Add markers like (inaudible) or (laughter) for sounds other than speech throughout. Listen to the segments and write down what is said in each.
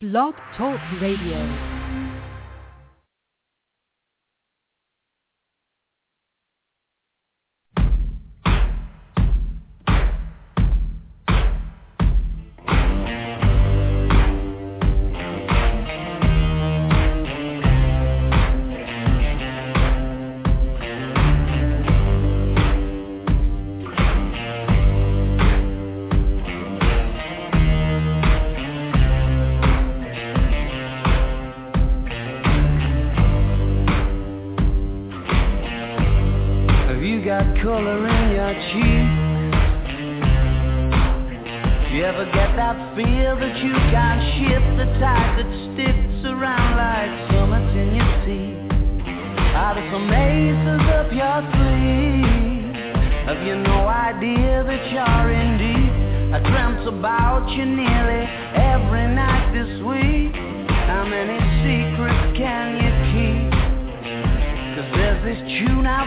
Blog Talk Radio.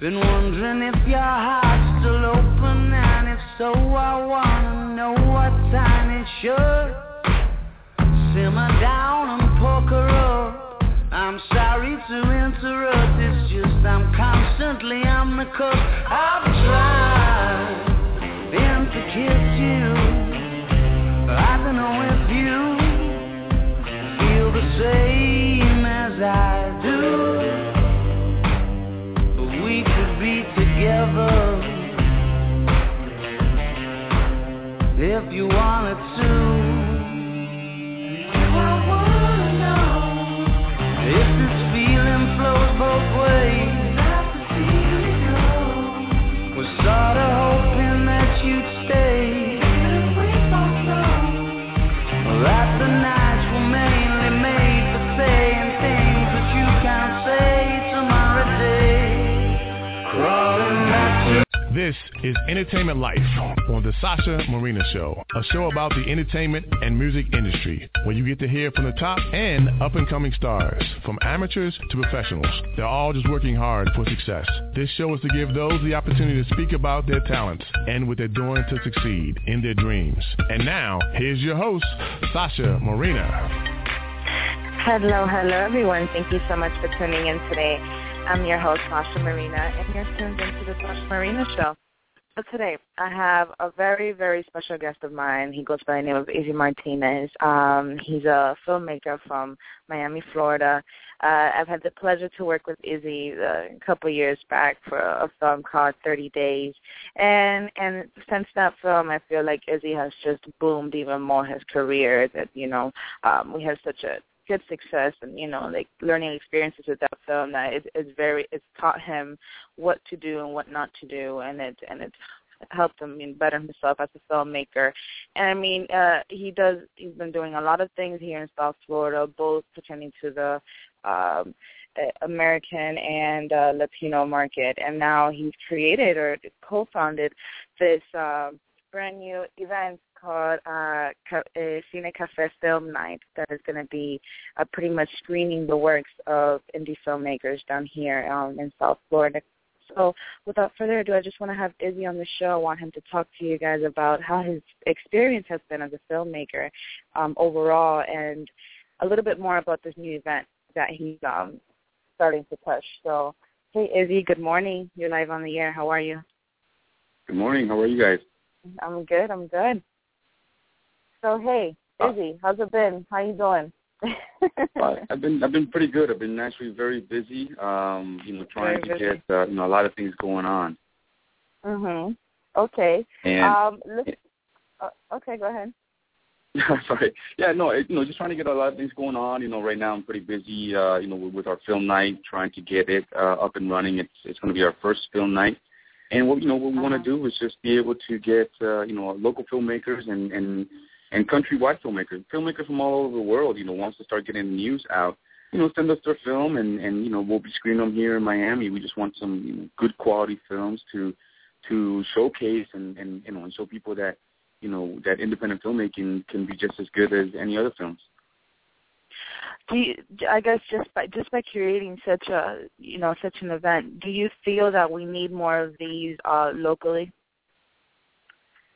Been wondering if your heart's still open, and if so, I wanna know what time it should. Simmer down and poker up. I'm sorry to interrupt, it's just I'm constantly on the cusp. I've tried is Entertainment Life on The Sasha Marina Show, a show about the entertainment and music industry, where you get to hear from the top and up-and-coming stars, from amateurs to professionals. They're all just working hard for success. This show is to give those the opportunity to speak about their talents and what they're doing to succeed in their dreams. And now, here's your host, Sasha Marina. Hello, hello everyone. Thank you so much for tuning in today. I'm your host, Sasha Marina, and you're tuned into the Sasha Marina Show. So today, I have a very, very special guest of mine. He goes by the name of Izzy Martinez. Um, he's a filmmaker from Miami, Florida. Uh, I've had the pleasure to work with Izzy uh, a couple years back for a film called 30 Days. And and since that film, I feel like Izzy has just boomed even more his career. That, you know, um, we had such a good success and you know like learning experiences with that film that it, it's very it's taught him what to do and what not to do and it and it's helped him I mean, better himself as a filmmaker. And I mean uh he does he's been doing a lot of things here in South Florida both pertaining to the um American and uh, Latino market. And now he's created or co-founded this uh, brand new event called uh, uh, Cine Cafe Film Night that is going to be uh, pretty much screening the works of indie filmmakers down here um, in South Florida. So without further ado, I just want to have Izzy on the show. I want him to talk to you guys about how his experience has been as a filmmaker um, overall and a little bit more about this new event that he's um, starting to push. So, hey, Izzy, good morning. You're live on the air. How are you? Good morning. How are you guys? I'm good. I'm good. So hey, Izzy. How's it been? How you doing? (laughs) I've been I've been pretty good. I've been actually very busy. Um, you know, trying Very to busy. get uh, you know a lot of things going on. mhm. Okay. And um. Listen, uh, okay. Go ahead. (laughs) sorry, yeah, no, it, you know, just trying to get a lot of things going on. You know, right now I'm pretty busy. Uh, you know, with, with our film night, trying to get it uh, up and running. It's it's going to be our first film night. And what you know what we want Uh-huh. to do is just be able to get uh, you know local filmmakers and and and countrywide filmmakers, filmmakers from all over the world. You know, wants to start getting the news out. You know, send us their film, and and you know we'll be screening them here in Miami. We just want some you know, good quality films to to showcase and and you know and show people that you know that independent filmmaking can be just as good as any other films. Do you, I guess just by just by creating such a you know such an event, do you feel that we need more of these uh, locally?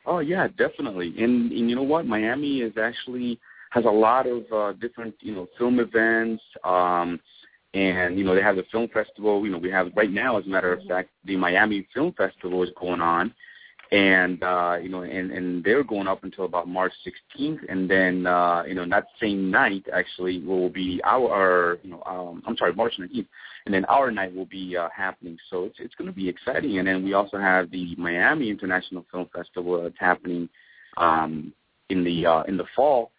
Oh yeah, definitely. And and you know what? Miami is actually has a lot of uh, different you know film events. Um, and you know they have the film festival. You know we have right now, as a matter of fact, the Miami Film Festival is going on, and uh, you know and and they're going up until about March 16th, and then uh, you know that same night actually will be our, our you know um, I'm sorry March 19th, and then our night will be uh, happening. So it's it's going to be exciting. And then we also have the Miami International Film Festival that's happening um, in the uh, in the fall.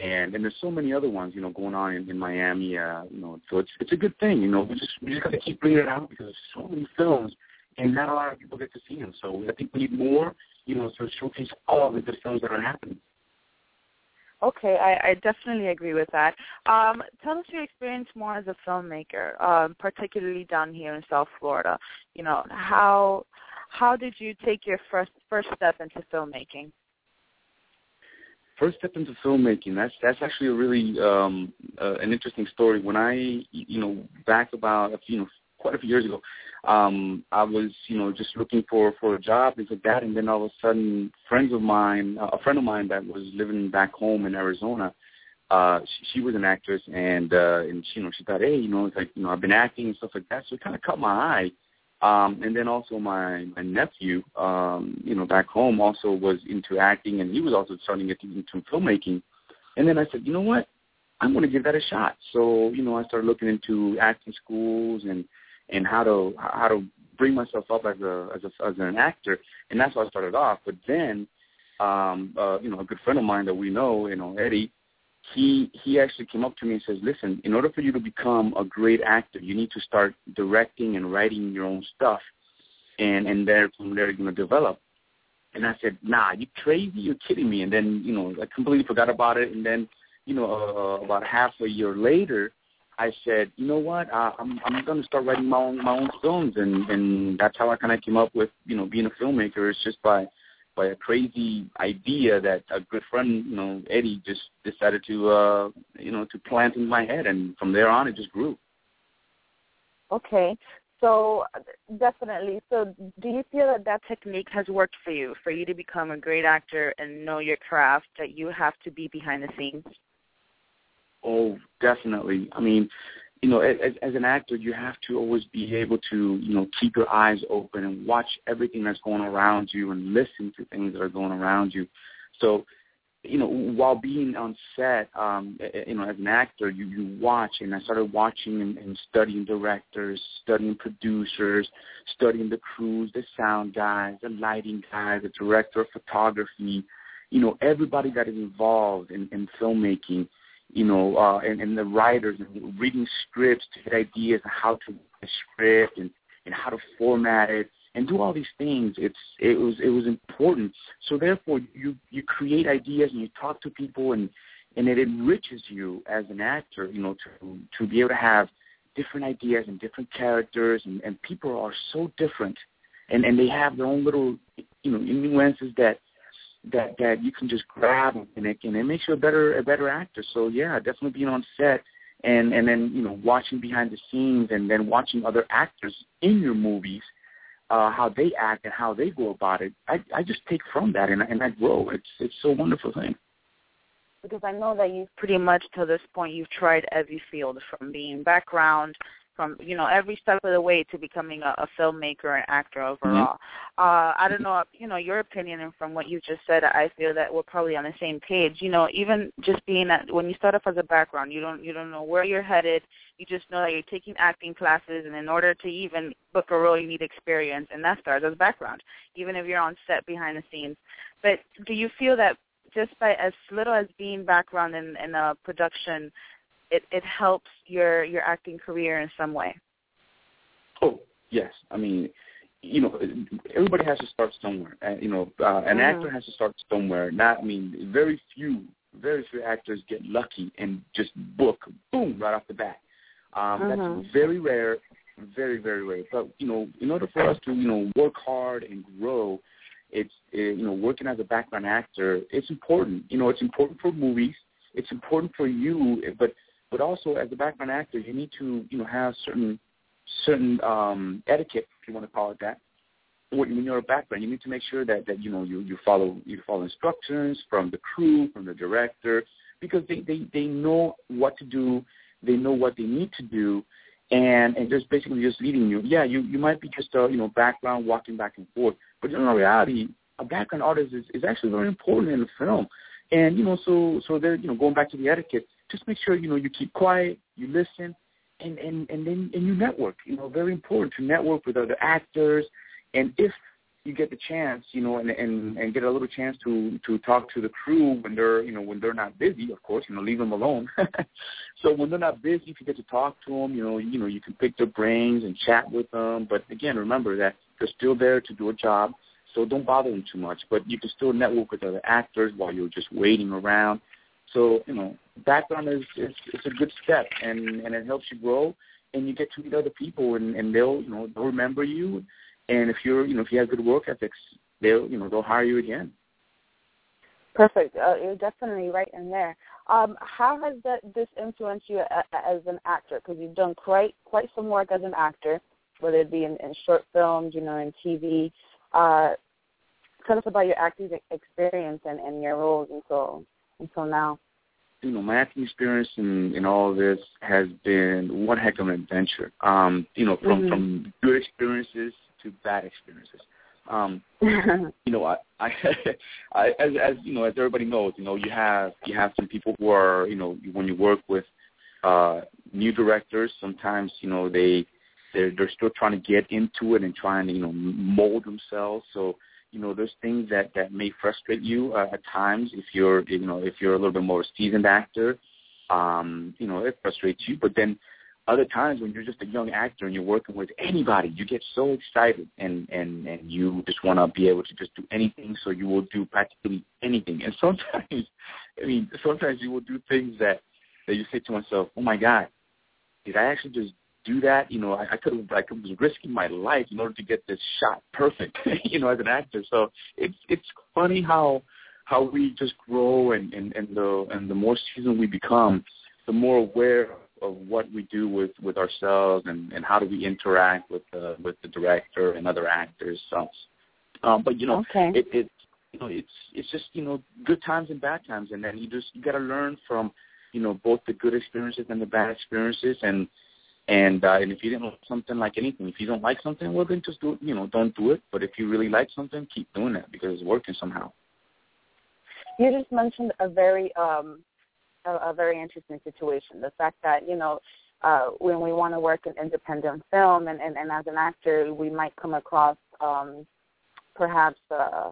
And and there's so many other ones, you know, going on in, in Miami. Uh, you know, so it's it's a good thing. You know, we just we just got to keep bringing it out because there's so many films, and not a lot of people get to see them. So I think we need more, you know, to showcase all of the good films that are happening. Okay, I, I definitely agree with that. Um, tell us your experience more as a filmmaker, um, particularly down here in South Florida. You know, how how did you take your first first step into filmmaking? First step into filmmaking. That's that's actually a really um, uh, an interesting story. When I, you know, back about a few, you know, quite a few years ago, um, I was, you know, just looking for for a job things like that, and then all of a sudden, friends of mine, a friend of mine that was living back home in Arizona, uh, she, she was an actress, and uh, and she, you know, she thought, hey, you know, it's like, you know, I've been acting and stuff like that, so it kind of caught my eye. Um, and then also my my nephew, um, you know, back home also was into acting, and he was also starting to get into filmmaking. And then I said, you know what, I'm going to give that a shot. So you know, I started looking into acting schools and and how to how to bring myself up as a as a as an actor, and that's how I started off. But then, um, uh, you know, a good friend of mine that we know, you know, Eddie, he he actually came up to me and says, "Listen, in order for you to become a great actor, you need to start directing and writing your own stuff, and and there from there you're gonna develop." And I said, "Nah, you crazy? You're kidding me!" And then you know, I completely forgot about it. And then you know, uh, about half a year later, I said, "You know what? Uh, I'm I'm gonna start writing my own my own films," and and that's how I kind of came up with you know being a filmmaker. It's just by by a crazy idea that a good friend, you know, Eddie, just decided to, uh, you know, to plant in my head, and from there on, it just grew. Okay, so definitely. So, do you feel that that technique has worked for you, for you to become a great actor and know your craft? That you have to be behind the scenes. Oh, definitely. I mean, you know, as, as an actor, you have to always be able to, you know, keep your eyes open and watch everything that's going around you and listen to things that are going around you. So, you know, while being on set, um, you know, as an actor, you, you watch, and I started watching and, and studying directors, studying producers, studying the crews, the sound guys, the lighting guys, the director of photography, you know, everybody that is involved in, in filmmaking you know, uh, and, and the writers and reading scripts to get ideas on how to a script and, and how to format it and do all these things. It's it was it was important. So therefore, you you create ideas and you talk to people and and it enriches you as an actor. You know, to to be able to have different ideas and different characters and, and people are so different and and they have their own little you know nuances that that that you can just grab and it and it makes you a better a better actor. So yeah, definitely being on set and and then you know watching behind the scenes and then watching other actors in your movies uh how they act and how they go about it. I I just take from that and and I grow. It's it's so wonderful thing. Because I know that you've pretty much to this point you've tried every field from being background from you know every step of the way to becoming a, a filmmaker and actor overall. Mm-hmm. Uh, I don't know, you know, your opinion and from what you just said, I feel that we're probably on the same page. You know, even just being that when you start off as a background, you don't you don't know where you're headed. You just know that you're taking acting classes, and in order to even book a role, you need experience, and that starts as background, even if you're on set behind the scenes. But do you feel that just by as little as being background in, in a production, it, it helps your your acting career in some way. Oh yes, I mean, you know, everybody has to start somewhere. Uh, you know, uh, an mm-hmm. actor has to start somewhere. Not, I mean, very few, very few actors get lucky and just book boom right off the bat. Um, mm-hmm. That's very rare, very very rare. But you know, in order for us to you know work hard and grow, it's it, you know working as a background actor. It's important. You know, it's important for movies. It's important for you, but but also as a background actor, you need to you know have certain certain um, etiquette, if you want to call it that. When you're a background, you need to make sure that that you know you you follow you follow instructions from the crew, from the director, because they they they know what to do, they know what they need to do, and and just basically just leading you. Yeah, you you might be just a you know background walking back and forth, but in reality, a background artist is is actually very important in the film. And you know, so so they're you know going back to the etiquette just make sure you know you keep quiet, you listen, and and and then and you network. You know, very important to network with other actors, and if you get the chance, you know, and and and get a little chance to to talk to the crew when they're you know when they're not busy, of course, you know, leave them alone. (laughs) so when they're not busy, if you get to talk to them, you know, you know, you can pick their brains and chat with them. But again, remember that they're still there to do a job, so don't bother them too much. But you can still network with other actors while you're just waiting around. So you know, background is is, is a good step, and and it helps you grow, and you get to meet other people, and and they'll you know they'll remember you, and if you're you know if you have good work ethics, they'll you know they'll hire you again. Perfect. Uh, you're definitely right in there. Um, how has that this influenced you as an actor? Because you've done quite quite some work as an actor, whether it be in, in short films, you know, in TV. Uh, tell us about your acting experience and, and your roles until until now you know, my acting experience in, in all of this has been one heck of an adventure. Um, you know, from, mm-hmm. from good experiences to bad experiences. Um, (laughs) you know, I, I, (laughs) I, as, as you know, as everybody knows, you know, you have you have some people who are, you know, when you work with uh, new directors, sometimes you know they they're they're still trying to get into it and trying to you know mold themselves. So you know, there's things that that may frustrate you uh, at times if you're, you know, if you're a little bit more seasoned actor. Um, you know, it frustrates you. But then other times when you're just a young actor and you're working with anybody, you get so excited and and and you just want to be able to just do anything. So you will do practically anything. And (laughs) sometimes, I mean, sometimes you will do things that that you say to myself, "Oh my God, did I actually just do that. You know, I, I could have, I was risking my life in order to get this shot perfect. (laughs) you know, as an actor. So it's it's funny how how we just grow and and and the and the more seasoned we become, the more aware of what we do with with ourselves and and how do we interact with the with the director and other actors. So, um, but you know, okay. it it you know it's it's just you know good times and bad times, and then you just you got to learn from you know both the good experiences and the bad experiences and and uh, and if you didn't like something like anything, if you don't like something, well then just do. You know, don't do it. But if you really like something, keep doing it because it's working somehow. You just mentioned a very um, a, a very interesting situation. The fact that you know uh, when we want to work in independent film, and, and, and as an actor, we might come across um, perhaps. Uh,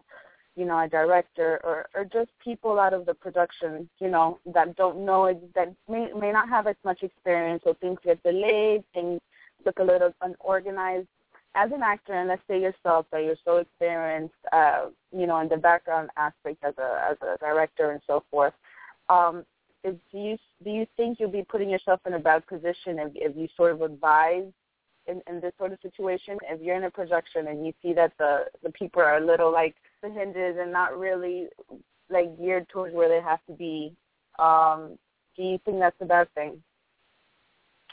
you know, a director or, or just people out of the production, you know, that don't know it, that may, may not have as much experience, so things get delayed, things look a little unorganized. As an actor, and let's say yourself that you're so experienced, uh, you know, in the background aspect as a as a director and so forth, um, is, do you do you think you'll be putting yourself in a bad position if, if you sort of advise in, in this sort of situation? If you're in a projection and you see that the the people are a little like the hinges and not really like geared towards where they have to be. Um, do you think that's a bad thing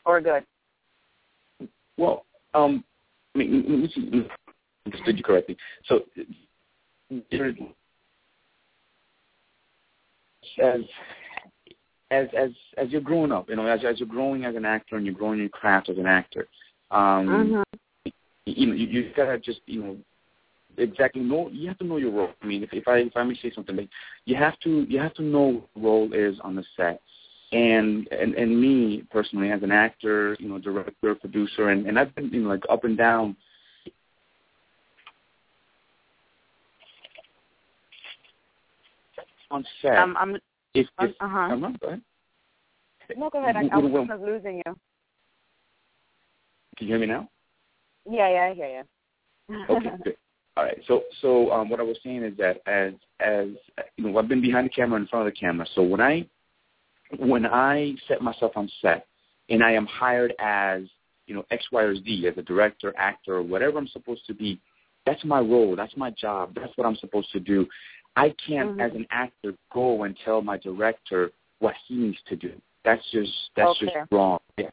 or good? Well, um, I mean, understood you correctly. So, as as as as you're growing up, you know, as as you're growing as an actor and you're growing your craft as an actor, um, Mhm. you know, you, you gotta just you know exactly know. You have to know your role. I mean, if if I if I may say something, like you have to you have to know what role is on the set. And and and me personally, as an actor, you know, director, producer, and and I've been you know like up and down. On set, Um, I'm. if, if uh-huh. I'm not, go ahead. No, go ahead. I, I was losing you. Can you hear me now? Yeah, yeah, I hear you. Okay, (laughs) good. All right. So, so um, what I was saying is that as as you know, I've been behind the camera, and in front of the camera. So when I when I set myself on set and I am hired as you know X, Y, or Z as a director, actor, or whatever I'm supposed to be, that's my role. That's my job. That's what I'm supposed to do. I can't, Mhm. as an actor, go and tell my director what he needs to do. That's just that's Okay. just wrong. Yeah,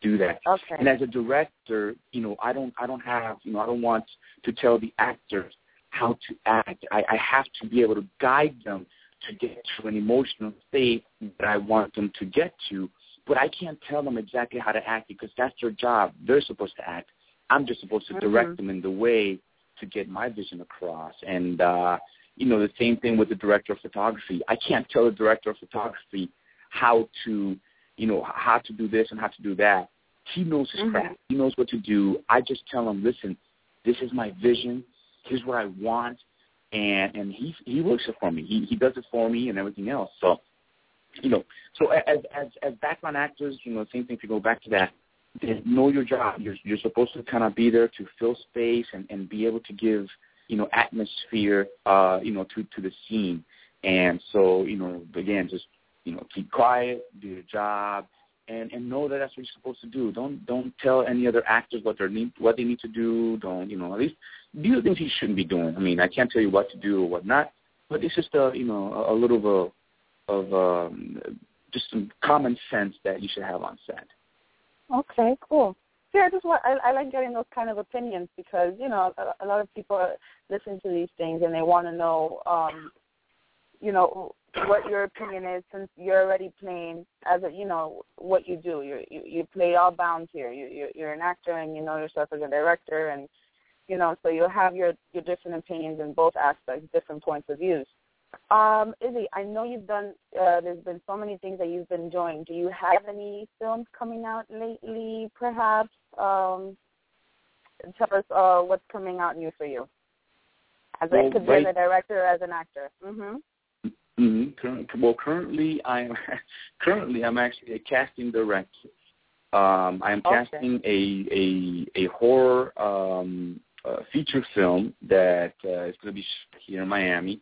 do that. okay. And as a director, you know, I don't I don't have you know I don't want to tell the actors how to act. I, I have to be able to guide them to get to an emotional state that I want them to get to. But I can't tell them exactly how to act because that's their job. They're supposed to act. I'm just supposed to direct Mhm. them in the way to get my vision across. And uh, you know, the same thing with the director of photography. I can't tell the director of photography how to, you know, how to do this and how to do that. He knows his Mhm. craft. He knows what to do. I just tell him, listen, this is my vision. Here's what I want, and and he he works it for me. He he does it for me and everything else. So, you know, so as as as background actors, you know, same thing. If you go back to that, know your job. You're you're supposed to kind of be there to fill space and and be able to give you know atmosphere, uh, you know, to to the scene. And so, you know, again, just you know, keep quiet, do your job, and and know that that's what you're supposed to do. Don't don't tell any other actors what they need what they need to do. Don't you know at least do the things you shouldn't be doing. I mean, I can't tell you what to do or what not, but it's just a you know a, a little of a of um, just some common sense that you should have on set. Okay, cool. Yeah, I just want I, I like getting those kind of opinions because you know a, a lot of people listen to these things and they want to know, um, you know, what your opinion is since you're already playing as a you know what you do. You you, you play all bounds here. You you're, you're an actor and you know yourself as a director and you know so you'll have your your different opinions in both aspects, different points of views. Um, Izzy, I know you've done. Uh, there's been so many things that you've been enjoying. Do you have any films coming out lately, perhaps? Um, tell us uh, what's coming out new for you. As Well, a, could be right- as a director as an actor. Mhm. Mm-hmm. Current, well, currently I'm (laughs) currently I'm actually a casting director. Um, I am Okay. casting a a a horror um, uh, feature film that uh, is going to be here in Miami,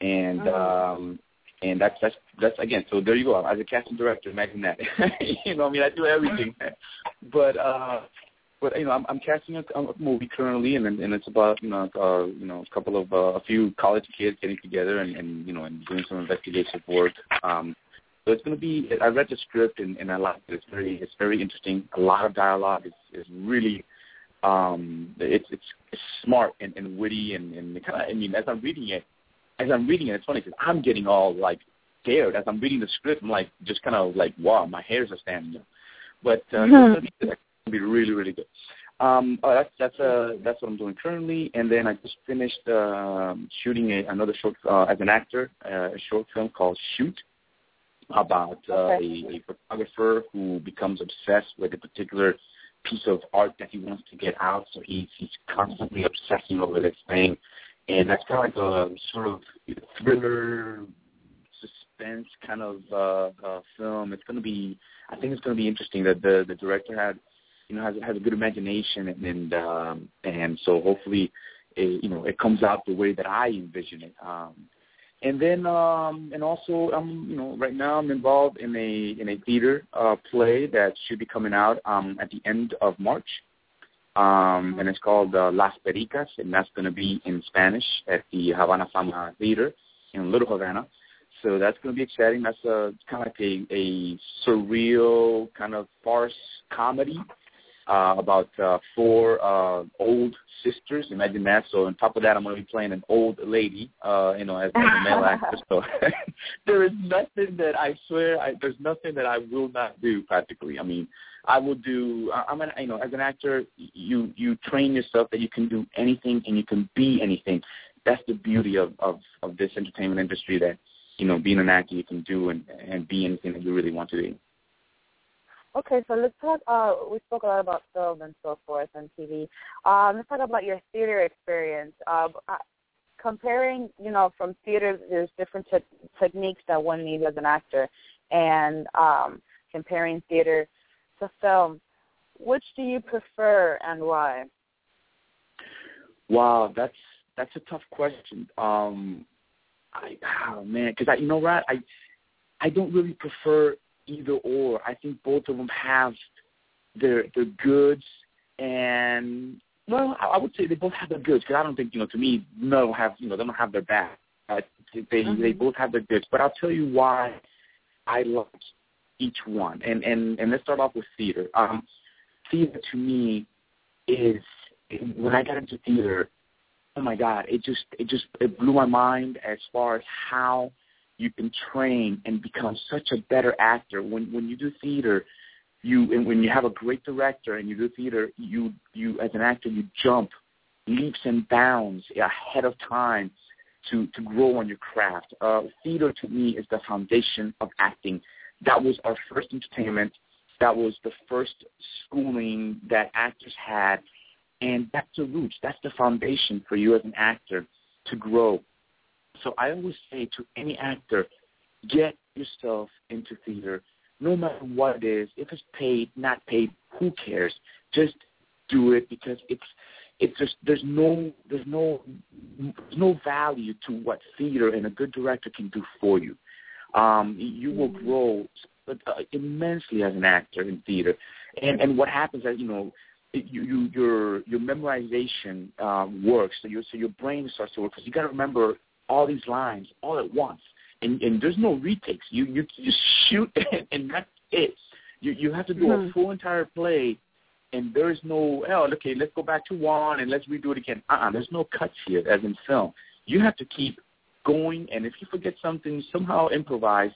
and Mhm. um, and that's that's that's again. So there you go. I'm as a casting director, imagine that. (laughs) you know, I mean, I do everything, (laughs) but uh, but you know, I'm, I'm casting a, a movie currently, and and it's about you know uh, you know a couple of uh, a few college kids getting together and, and you know and doing some investigative work. Um, so it's going to be. I read the script and, and I like it. It's very it's very interesting. A lot of dialogue. It's, it's really um, it's it's, it's smart and, and witty and and kind of. I mean, as I'm reading it, as I'm reading it, it's funny because I'm getting all like scared as I'm reading the script. I'm like just kind of like wow, my hairs are standing up. But uh, (laughs) it's gonna be, it's gonna be really really good. Um, oh, that's that's uh that's what I'm doing currently, and then I just finished um shooting a, another short uh, as an actor, uh, a short film called Shoot, about uh, Okay. a, a photographer who becomes obsessed with a particular piece of art that he wants to get out, so he's he's constantly obsessing over this thing, and that's kind of like a sort of thriller, suspense kind of uh, uh, film. It's going to be, I think it's going to be interesting. That the the director had, you know, has has a good imagination, and and, um, and so hopefully, it, you know, it comes out the way that I envision it. Um, and then um and also um you know right now I'm involved in a in a theater uh play that should be coming out um at the end of March. Um and it's called uh, Las Pericas and that's going to be in Spanish at the Havana Fama Theater in Little Havana. So that's going to be exciting. That's a kind of like a, a surreal kind of farce comedy uh, about uh, four uh, old sisters. Imagine that. So on top of that, I'm going to be playing an old lady, uh, you know, as, as a male actor. So (laughs) there is nothing that I swear I, there's nothing that I will not do. Practically, I mean, I will do. I'm an, you know, as an actor, you you train yourself that you can do anything and you can be anything. That's the beauty of of of this entertainment industry. That you know, being an actor, you can do and and be anything that you really want to be. Okay, so let's talk. Uh, we spoke a lot about film and so forth and TV. Um, let's talk about your theater experience. Uh, comparing, you know, from theater, there's different te- techniques that one needs as an actor, and um, comparing theater to film. Which do you prefer and why? Wow, that's that's a tough question. Um, I oh man, because I you know what I I don't really prefer either or. I think both of them have their their goods and well, I would say they both have their goods because I don't think you know to me none don't have you know they don't have their bad. Uh, they mm-hmm. they both have their goods, but I'll tell you why I like each one. And and and let's start off with theater. Um, theater to me is when I got into theater, oh my God, it just it just it blew my mind as far as how you can train and become such a better actor. When when you do theater, you and when you have a great director and you do theater, you you as an actor you jump leaps and bounds ahead of time to to grow on your craft. Uh, theater to me is the foundation of acting. That was our first entertainment. That was the first schooling that actors had, and that's the roots. That's the foundation for you as an actor to grow. So I always say to any actor, get yourself into theater, no matter what it is. If it's paid, not paid, who cares? Just do it because it's it's just there's no there's no there's no value to what theater and a good director can do for you. Um, you will mm-hmm. grow uh, immensely as an actor in theater, and and what happens is you know you, you your your memorization um, works. So your so your brain starts to work because you got to remember all these lines all at once, and and there's no retakes. You you just shoot (laughs) and, and that's it. You you have to do mm-hmm. a full entire play, and there is no oh okay let's go back to one and let's redo it again. Uh uh-uh, there's no cuts here as in film. You have to keep going, and if you forget something, somehow improvise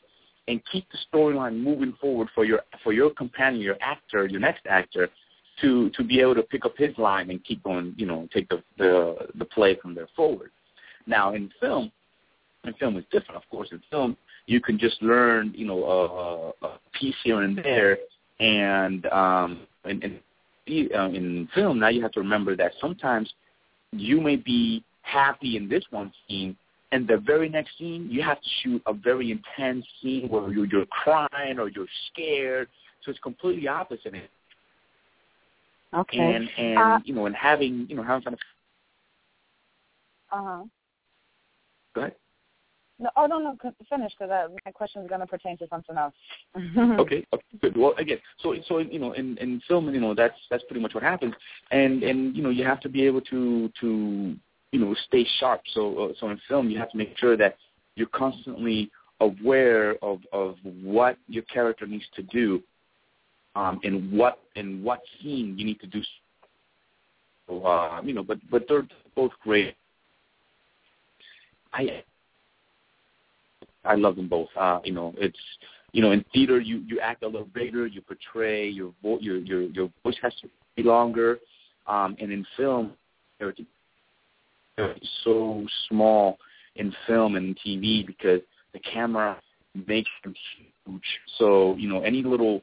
and keep the storyline moving forward for your for your companion, your actor, your next actor, to to be able to pick up his line and keep going. You know, take the the the play from there forward. Now in film, in film is different. Of course, in film you can just learn, you know, a, a piece here and there, and um, in, in, uh, in film now you have to remember that sometimes you may be happy in this one scene, and the very next scene you have to shoot a very intense scene where you're, you're crying or you're scared. So it's completely opposite. Okay. And and uh, you know, and having you know having fun. Uh huh. Go ahead. No, oh no, no, finish because my question is going to pertain to something else. (laughs) okay, okay, good. Well, again, so so you know, in in film, you know, that's that's pretty much what happens, and and you know, you have to be able to to you know stay sharp. So uh, so in film, you have to make sure that you're constantly aware of of what your character needs to do, um, and what and what scene you need to do. So, uh, you know, but but they're both great. I I love them both. Uh, you know, it's you know, in theater you you act a little bigger, you portray your vo- your your your voice has to be longer, um, and in film, they're so small in film and TV because the camera makes them huge. So you know, any little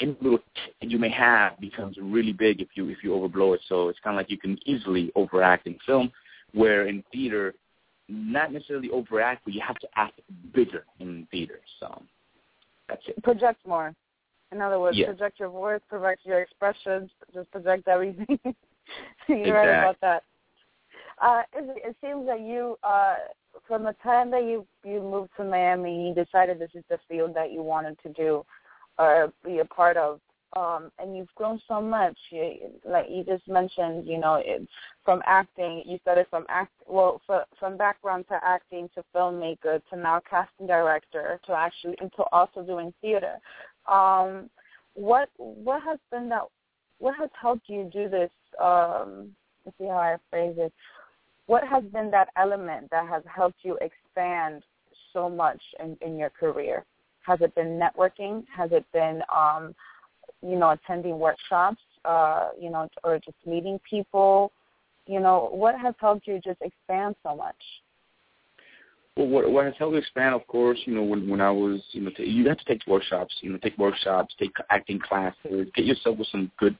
any little you may have becomes really big if you if you overblow it. So it's kind of like you can easily overact in film, where in theater not necessarily overact, but you have to act bigger in theater. So that's it. Project more. In other words, yeah. project your voice, project your expressions, just project everything. You're exactly. right about that. Uh, it, it seems that you, uh, from the time that you you moved to Miami, you decided this is the field that you wanted to do or be a part of um, and you've grown so much. You, like you just mentioned, you know, it, from acting, you started from act well, for, from background to acting to filmmaker to now casting director to actually into also doing theater. Um, what what has been that what has helped you do this? Um, let's see how I phrase it. What has been that element that has helped you expand so much in, in your career? Has it been networking? Has it been, um, you know, attending workshops? Uh, you know, or just meeting people? You know, what has helped you just expand so much? Well, what, what has helped expand, of course, you know, when when I was, you know, t- you have to take workshops, you know, take workshops, take acting classes, get yourself with some good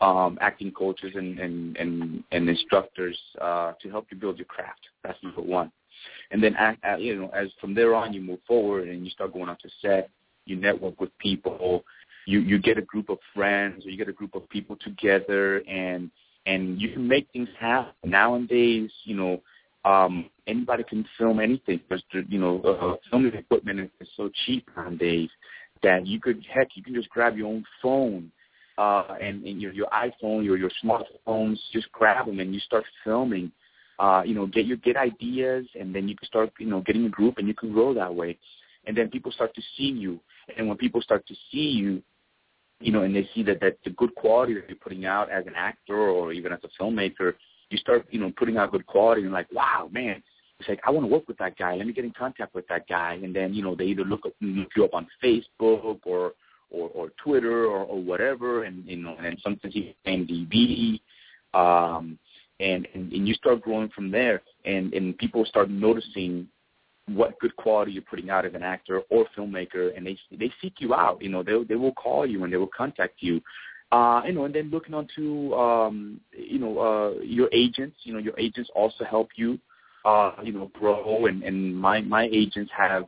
um, acting coaches and and and, and instructors uh, to help you build your craft. That's number one. And then, act, you know, as from there on, you move forward and you start going out to set. You network with people. You you get a group of friends, or you get a group of people together, and and you can make things happen. Nowadays, you know, um, anybody can film anything. Because you know, uh, filming equipment is so cheap nowadays that you could heck, you can just grab your own phone uh, and, and your your iPhone, your your smartphones, just grab them and you start filming. Uh, you know, get your get ideas, and then you can start, you know, getting a group, and you can grow that way. And then people start to see you, and when people start to see you, you know, and they see that that the good quality that you're putting out as an actor or even as a filmmaker, you start, you know, putting out good quality and like, wow, man, it's like I want to work with that guy. Let me get in contact with that guy, and then you know they either look up, look you up on Facebook or or, or Twitter or, or whatever, and you know, and sometimes you MDB, um, and, and and you start growing from there, and and people start noticing what good quality you're putting out as an actor or filmmaker, and they they seek you out. You know, they they will call you and they will contact you. Uh, you know, and then looking onto um, you know uh, your agents. You know, your agents also help you uh, you know grow, and and my my agents have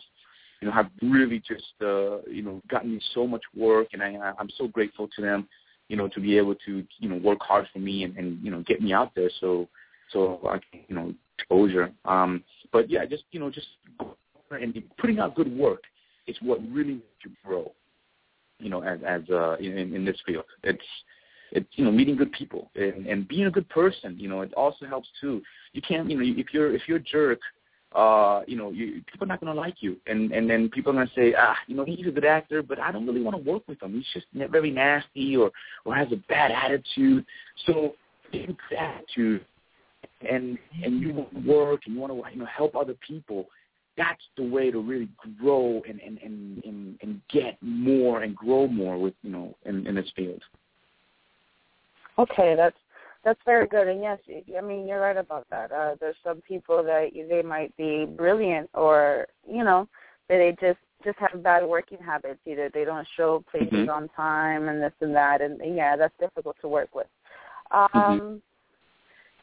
you know have really just uh, you know gotten me so much work, and I I'm so grateful to them. You know, to be able to you know work hard for me and, and you know get me out there so so I can you know exposure. Um, but yeah, just you know just and putting out good work is what really you grow you know, as as uh, in in this field. It's it's you know meeting good people and and being a good person. You know, it also helps too. You can't you know if you're if you're a jerk, uh, you know, you, people are not going to like you, and and then people are going to say, ah, you know, he's a good actor, but I don't really want to work with him. He's just very nasty or or has a bad attitude. So, attitude, and and you want to work and you want to you know help other people that's the way to really grow and and and and, and get more and grow more with you know in, in this field. Okay, that's that's very good. And yes, I mean you're right about that. Uh, there's some people that they might be brilliant, or you know, that they just just have bad working habits. Either they don't show places mm-hmm. on time, and this and that, and yeah, that's difficult to work with. Mm-hmm. Um, mm-hmm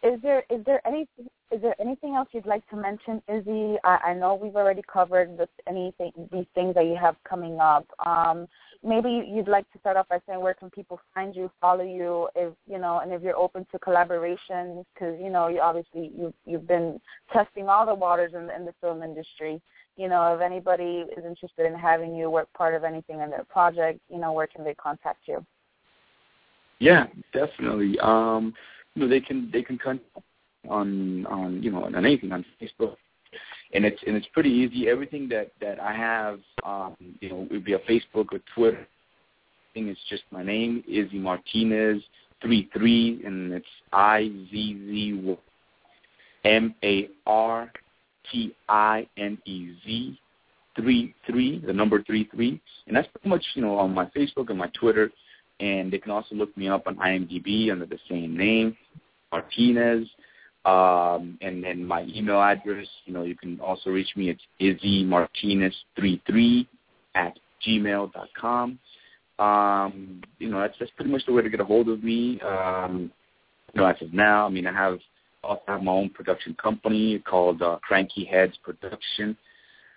is there is there any is there anything else you'd like to mention, Izzy? I, I know we've already covered this, anything these things that you have coming up. Um, maybe you'd like to start off by saying where can people find you, follow you, if you know, and if you're open to collaborations, because you know, you obviously you've you've been testing all the waters in, in the film industry. You know, if anybody is interested in having you work part of anything in their project, you know, where can they contact you? Yeah, definitely. Um, you know, they can they can contact on on you know on anything on Facebook, and it's and it's pretty easy. Everything that that I have, um, you know, it would be a Facebook or Twitter. Thing is just my name, Izzy Martinez three three, and it's I Z Z M A R T I N E Z three three, the number three three, and that's pretty much you know on my Facebook and my Twitter and they can also look me up on IMDb under the same name, Martinez. Um, and then my email address, you know, you can also reach me at izzymartinez33 at gmail.com. Um, you know, that's, that's pretty much the way to get a hold of me. Um, you know, as of now, I mean, I have also have my own production company called uh, Cranky Heads Production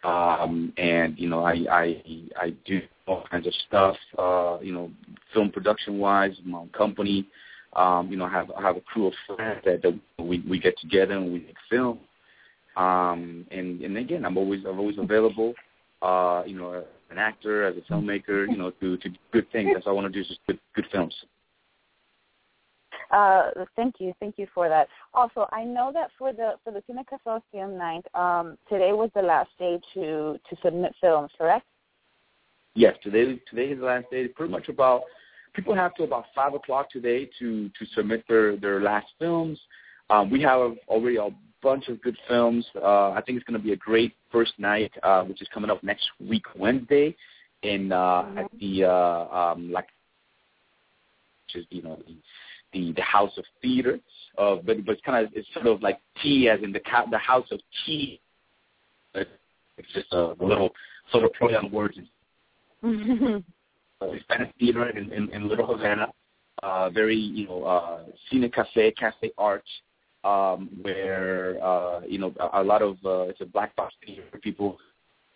um, and you know I I I do all kinds of stuff. Uh, you know, film production wise, my own company. Um, you know, I have I have a crew of friends that, that we we get together and we make film. Um, and and again, I'm always I'm always available. Uh, you know, an actor, as a filmmaker, you know, to to good things. That's all I want to do is just good good films. Uh, thank you, thank you for that. Also, I know that for the for the Cine Consortium night, um, today was the last day to to submit films, correct? Yes, today today is the last day. Pretty much about people have to about five o'clock today to to submit their their last films. Um, we have already a bunch of good films. Uh, I think it's going to be a great first night, uh, which is coming up next week Wednesday, in uh, mm-hmm. at the uh, um, like, which is you know the the, the House of Theater. Uh, but but it's kind of it's sort of like tea as in the the House of Tea. It's just a little sort of play on words. Uh, Spanish theater in, in, in Little Havana. Uh, very, you know, uh, Cine Cafe, Cafe art, um, where, uh, you know, a, a lot of, uh, it's a black box theater. People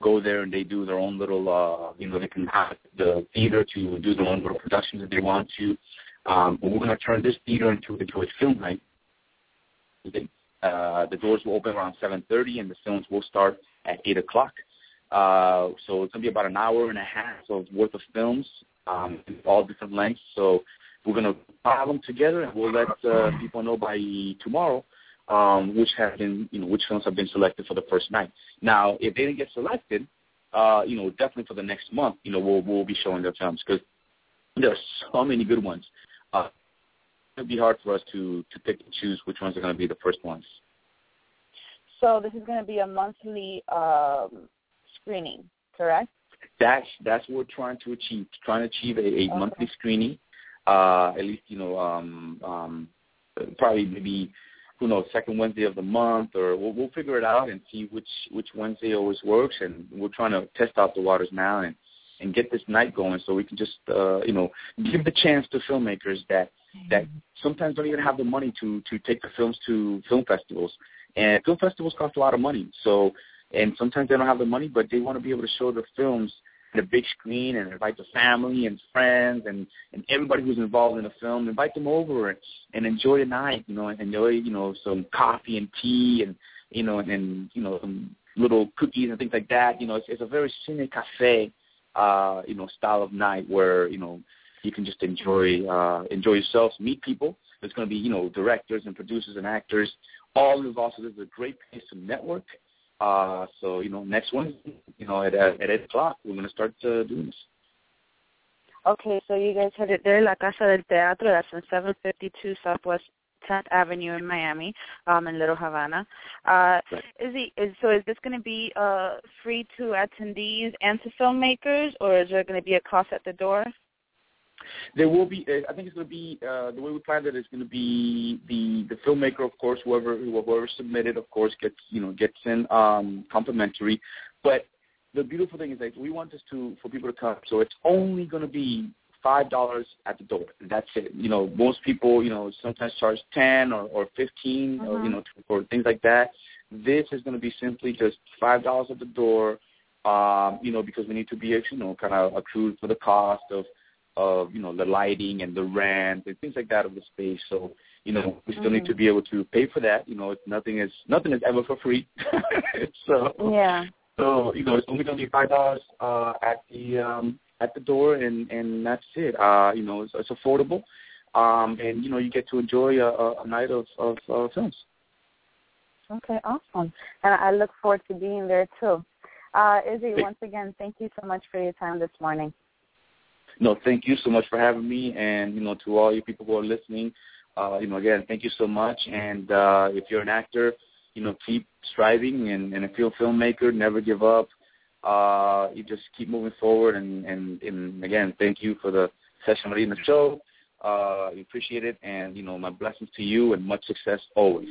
go there and they do their own little, uh, you know, they can have the theater to do their own little productions if they want to. Um, but we're going to turn this theater into, into a film night. Uh, the doors will open around 7.30 and the films will start at 8 o'clock. Uh, so it's going to be about an hour and a half of worth of films, um, all different lengths. So we're going to pile them together, and we'll let uh, people know by tomorrow um, which have been, you know, which films have been selected for the first night. Now, if they didn't get selected, uh, you know, definitely for the next month, you know, we'll we'll be showing their films because there are so many good ones. Uh, it'll be hard for us to to pick and choose which ones are going to be the first ones. So this is going to be a monthly um, screening, correct? That's that's what we're trying to achieve. Trying to achieve a, a okay. monthly screening, uh, at least you know, um, um, probably maybe who knows, second Wednesday of the month, or we'll, we'll figure it out and see which which Wednesday always works. And we're trying to test out the waters now and and get this night going so we can just uh, you know give the chance to filmmakers that that sometimes don't even have the money to to take the films to film festivals. And film festivals cost a lot of money. So and sometimes they don't have the money, but they want to be able to show the films in a big screen and invite the family and friends and and everybody who's involved in the film. Invite them over and, and enjoy the night, you know, and enjoy you know some coffee and tea and you know and, and you know some little cookies and things like that. You know, it's, it's a very cine cafe, uh, you know, style of night where you know you can just enjoy uh, enjoy yourselves, meet people. There's going to be you know directors and producers and actors all involved. So this is a great place to network uh, so you know, next one, you know, at at eight o'clock, we're gonna start uh, doing this. Okay, so you guys had it there, La Casa del Teatro. That's on 752 Southwest 10th Avenue in Miami, um, in Little Havana. Uh, right. Is he? Is so? Is this going to be uh, free to attendees and to filmmakers, or is there going to be a cost at the door? There will be. Uh, I think it's going to be uh, the way we planned it is going to be the the filmmaker, of course, whoever whoever submitted, of course, gets you know gets in um, complimentary. But the beautiful thing is that we want this to for people to come. So it's only going to be five dollars at the door. That's it. You know, most people, you know, sometimes charge ten or or 15 uh-huh. or you mm-hmm. know, or things like that. This is going to be simply just five dollars at the door. Um, you know, because we need to be, you know, kind of accrued for the cost of of you know the lighting and the rent and things like that of the space. So you know we still mm-hmm. need to be able to pay for that. You know, nothing is nothing is ever for free. (laughs) so yeah. So you know it's only going to be five dollars uh, at the um, at the door, and and that's it. Uh, you know, it's, it's affordable, um, and you know you get to enjoy a, a night of of uh, films. Okay, awesome, and I look forward to being there too. Uh, Izzy, once again, thank you so much for your time this morning no, thank you so much for having me, and you know, to all you people who are listening, uh, you know, again, thank you so much. And uh, if you're an actor, you know, keep striving, and, and if you're a filmmaker, never give up. Uh, you just keep moving forward, and, and, and again, thank you for the Session Marina show. Uh, appreciate it, and you know, my blessings to you, and much success always.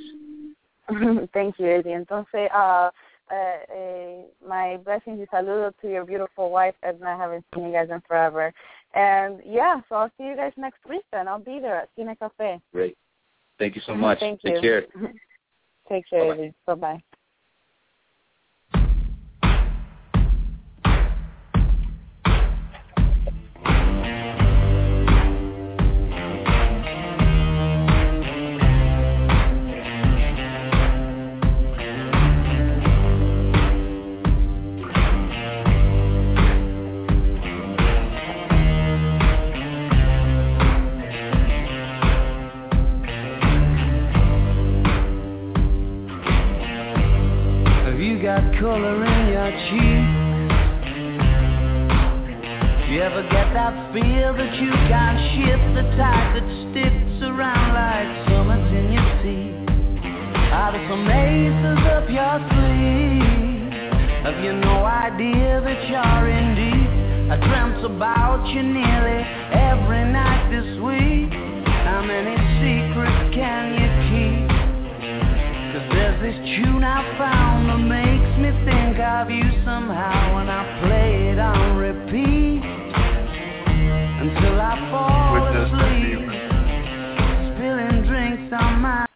(laughs) thank you, Eddie. Entonces, uh, uh, a, my blessings and saludo to your beautiful wife, Edna. I haven't seen you guys in forever. And yeah, so I'll see you guys next week then. I'll be there at Cine Cafe. Great. Thank you so (laughs) much. Thank Take you. care. (laughs) Take care. Bye bye. That feel that you can't shift the tide that sticks around like summits in your teeth? Out of some aces up your sleeve. Have you no idea that you're in deep? I dreamt about you nearly every night this week. How many secrets can you keep? Cause there's this tune I found that makes me think of you somehow until I fall asleep. Spilling drinks on my